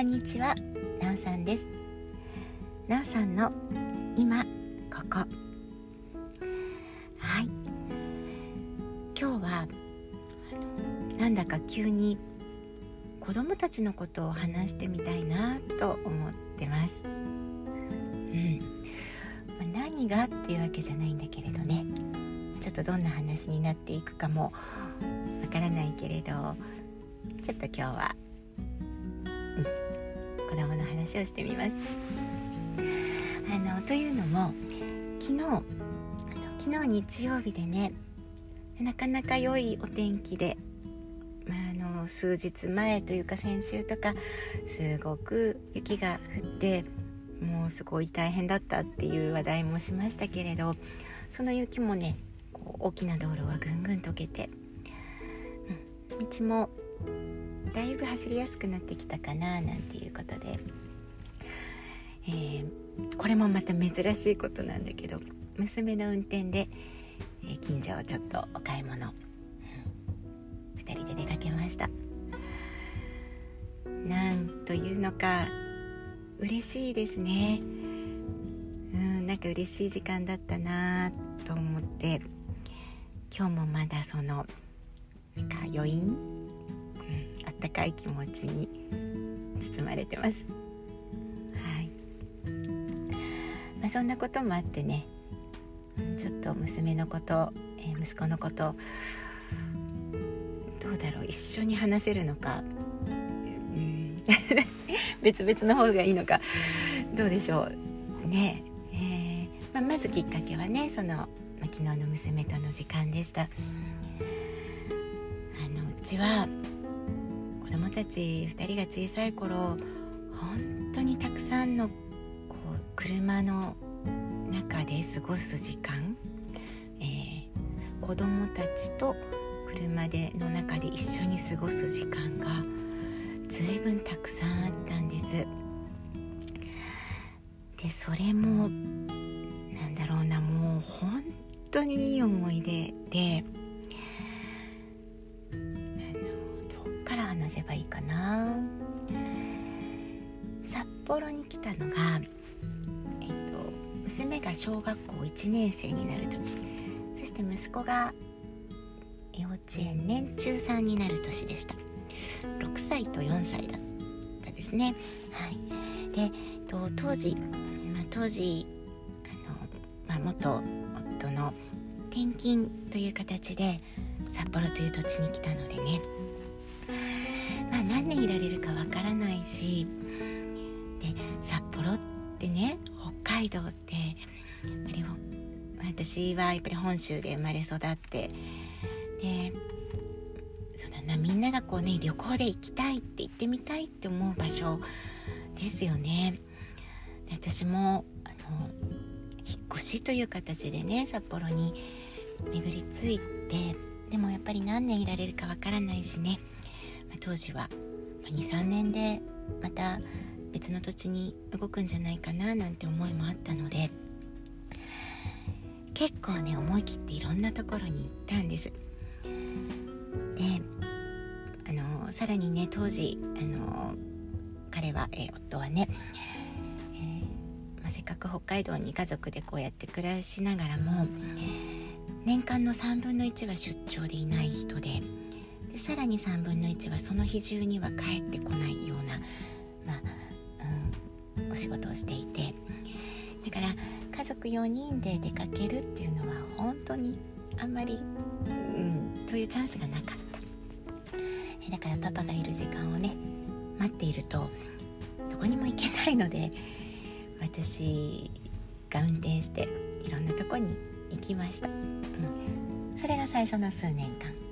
んにちは、なおさんです。なおさんの今ここ。はい。今日はなんだか急に子供たちのことを話してみたいなと思ってます。うん。ま、何がっていうわけじゃないんだけれどね。ちょっとどんな話になっていくかもわからないけれどちょっと今日は、子供の話をしてみます。あのというのも昨日あの昨日日曜日でねなかなか良いお天気で、まあ、あの数日前というか先週とかすごく雪が降ってもうすごい大変だったっていう話題もしましたけれどその雪もねこう大きな道路はぐんぐん溶けて、うん、道もだいぶ走りやすくなってきたかななんていうことで、えー、これもまた珍しいことなんだけど娘の運転で、えー、近所をちょっとお買い物、2人で出かけました。なんというのか嬉しいですね。うんなんか嬉しい時間だったなと思って今日もまだそのなんか余韻ったかい気持ちに包まれてます。はいまあ、そんなこともあってねちょっと娘のこと、えー、息子のことどうだろう一緒に話せるのか、うん、別々の方がいいのかどうでしょうねえー、まあ、まずきっかけはねその、ま、昨日の娘との時間でした。あのうちはたち2人が小さい頃本当にたくさんのこう車の中で過ごす時間、えー、子供たちと車での中で一緒に過ごす時間が随分たくさんあったんです。でそれもなんだろうなもう本当にいい思い出で。せばいいかな。札幌に来たのが、えっと、娘が小学校1年生になる時。そして息子が幼稚園年中3になる年でした。6歳と4歳だったですね。はい。でえっと当時、まあ、当時あの、まあ、元夫の転勤という形で札幌という土地に来たのでね、いられるかわからないしで札幌ってね北海道ってやっぱり私はやっぱり本州で生まれ育ってでそうだなみんながこうね旅行で行きたいって行ってみたいって思う場所ですよね。で私もあの引っ越しという形でね札幌に巡り着いてでもやっぱり何年いられるかわからないしねまあ、当時は23年でまた別の土地に動くんじゃないかななんて思いもあったので結構ね思い切っていろんなところに行ったんです。であのさらにね当時あの彼は、え、夫はね、えー、まあ、せっかく北海道に家族でこうやって暮らしながらも年間の3分の1は出張でいない人で。でさらに3分の1はその日中には帰ってこないような、まあうん、お仕事をしていて。だから家族4人で出かけるっていうのは本当にあんまり、うん、そういうチャンスがなかった。だからパパがいる時間をね待っているとどこにも行けないので私が運転していろんなとこに行きました、うん、それが最初の数年間。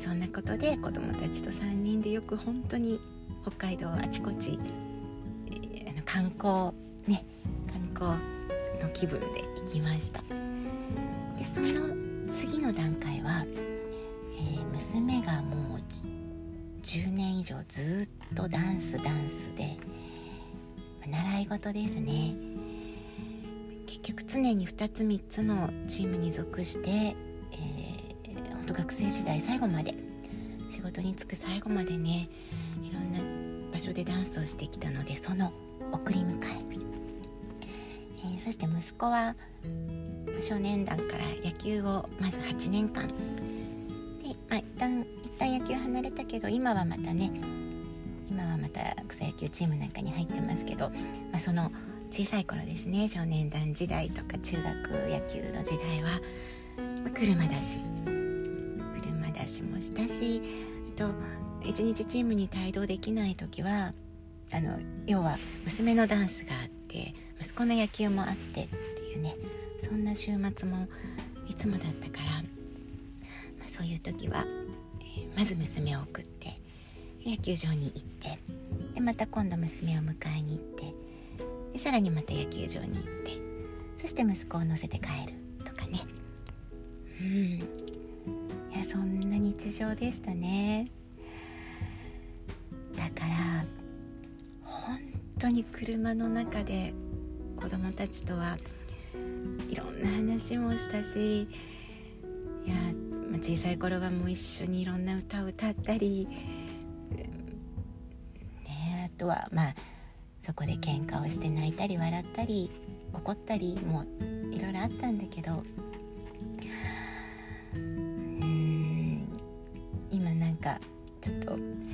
そんなことで子供たちと3人でよく本当に北海道あちこち、えー、あの観光ね観光の気分で行きました。でその次の段階は、えー、娘がもう10年以上ずっとダンスダンスで習い事ですね。結局常に2つ3つのチームに属してと学生時代最後まで仕事に就く最後までねいろんな場所でダンスをしてきたのでその送り迎ええー、そして息子は少年団から野球をまず8年間。で、まあ、一旦一旦野球離れたけど今はまたね今はまた草野球チームなんかに入ってますけど、まあ、その小さい頃ですね少年団時代とか中学野球の時代は、車だし車出しもしたしあと一日チームに帯同できない時はあの要は娘のダンスがあって息子の野球もあってっていうねそんな週末もいつもだったから、まあ、そういう時は、えー、まず娘を送って野球場に行ってでまた今度娘を迎えに行ってでさらにまた野球場に行ってそして息子を乗せて帰るとかね。うん。日常でしたね。だから本当に車の中で子供たちとはいろんな話もしたしいや、小さい頃はもう一緒にいろんな歌を歌ったり、ね、あとはまあそこで喧嘩をして泣いたり笑ったり怒ったりもいろいろあったんだけど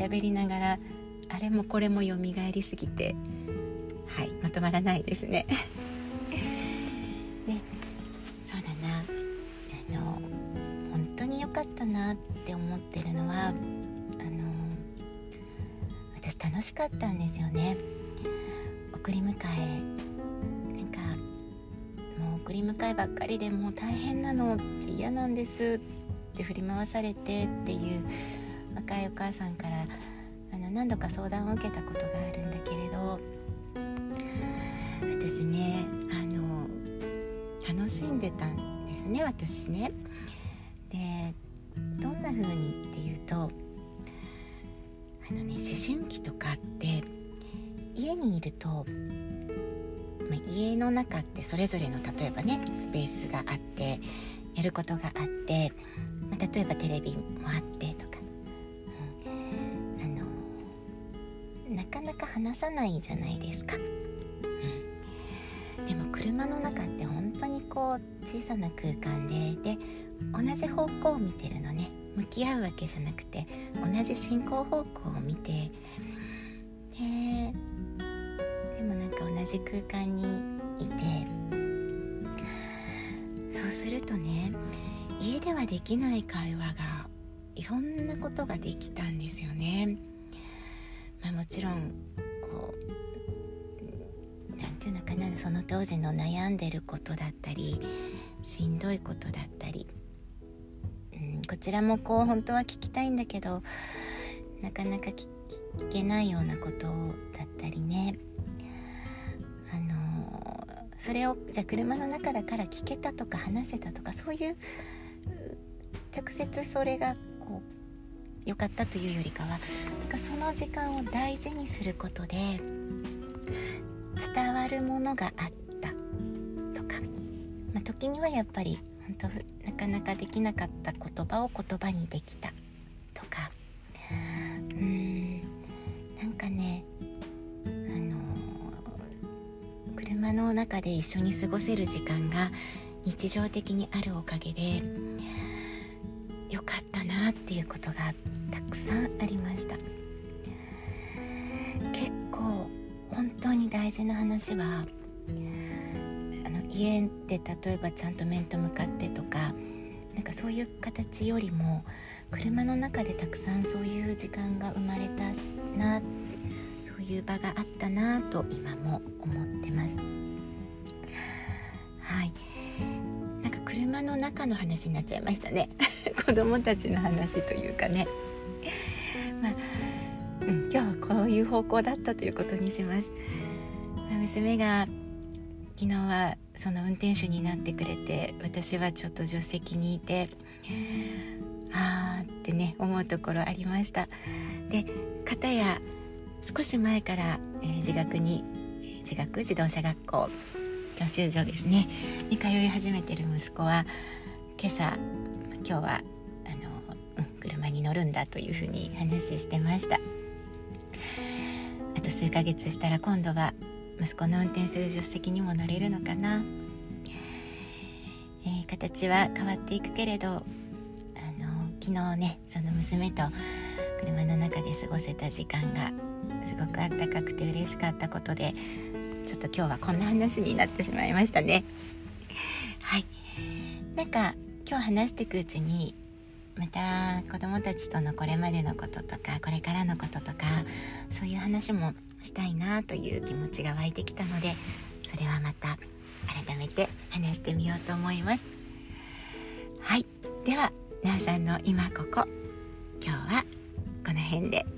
喋りながらあれもこれも蘇りすぎてはいまとまらないですね。で そうだな。あの本当に良かったなって思ってるのはあの私楽しかったんですよね。送り迎えなんかもう送り迎えばっかりでもう大変なのって嫌なんですって振り回されてっていう若いお母さんからあの何度か相談を受けたことがあるんだけれど私ねあの楽しんでたんですね私ね。でどんな風にっていうとあのね思春期とかって家にいると、ま、家の中ってそれぞれの例えばねスペースがあってやることがあって、ま、例えばテレビもあってなかなか話さないじゃないですか。うん、でも車の中って本当にこう小さな空間でで同じ方向を見てるのね向き合うわけじゃなくて同じ進行方向を見てでもなんか同じ空間にいてそうするとね家ではできない会話がいろんなことができたんですよね。まあ、もちろんこう何て言うのかなその当時の悩んでることだったりしんどいことだったり、うん、こちらもこう本当は聞きたいんだけどなかなか聞けないようなことだったりね。それをじゃあ車の中だから聞けたとか話せたとかそういう直接それがこう良かったというよりかはなんかその時間を大事にすることで伝わるものがあったとか、まあ、時にはやっぱり本当なかなかできなかった言葉を言葉にできたとか。うーん。なんかね車の中で一緒に過ごせる時間が日常的にあるおかげでなっていうことがたくさんありました。結構本当に大事な話はあの家で例えばちゃんと面と向かってとかなんかそういう形よりも車の中でたくさんそういう時間が生まれたなってそういう場があったなと今も思ってます。の中の話になっちゃいましたね。子供たちの話というかね。まあ、うん、今日はこういう方向だったということにします、まあ、娘が昨日はその運転手になってくれて私はちょっと助手席にいてあーってね思うところありました。で片や少し前から、えー、自学に自学自動車学校教習所ですね。に通い始めてる息子は今朝今日はあの、うん、車に乗るんだというふうに話してました。あと数ヶ月したら今度は息子の運転する助手席にも乗れるのかな、えー、形は変わっていくけれどあの昨日ねその娘と車の中で過ごせた時間がすごくあったかくて嬉しかったことでちょっと今日はこんな話になってしまいましたね。はい。なんか今日話していくうちにまた子どもたちとのこれまでのこととかこれからのこととかそういう話もしたいなという気持ちが湧いてきたのでそれはまた改めて話してみようと思います。はい。ではなおさんの今ここ。今日はこの辺で。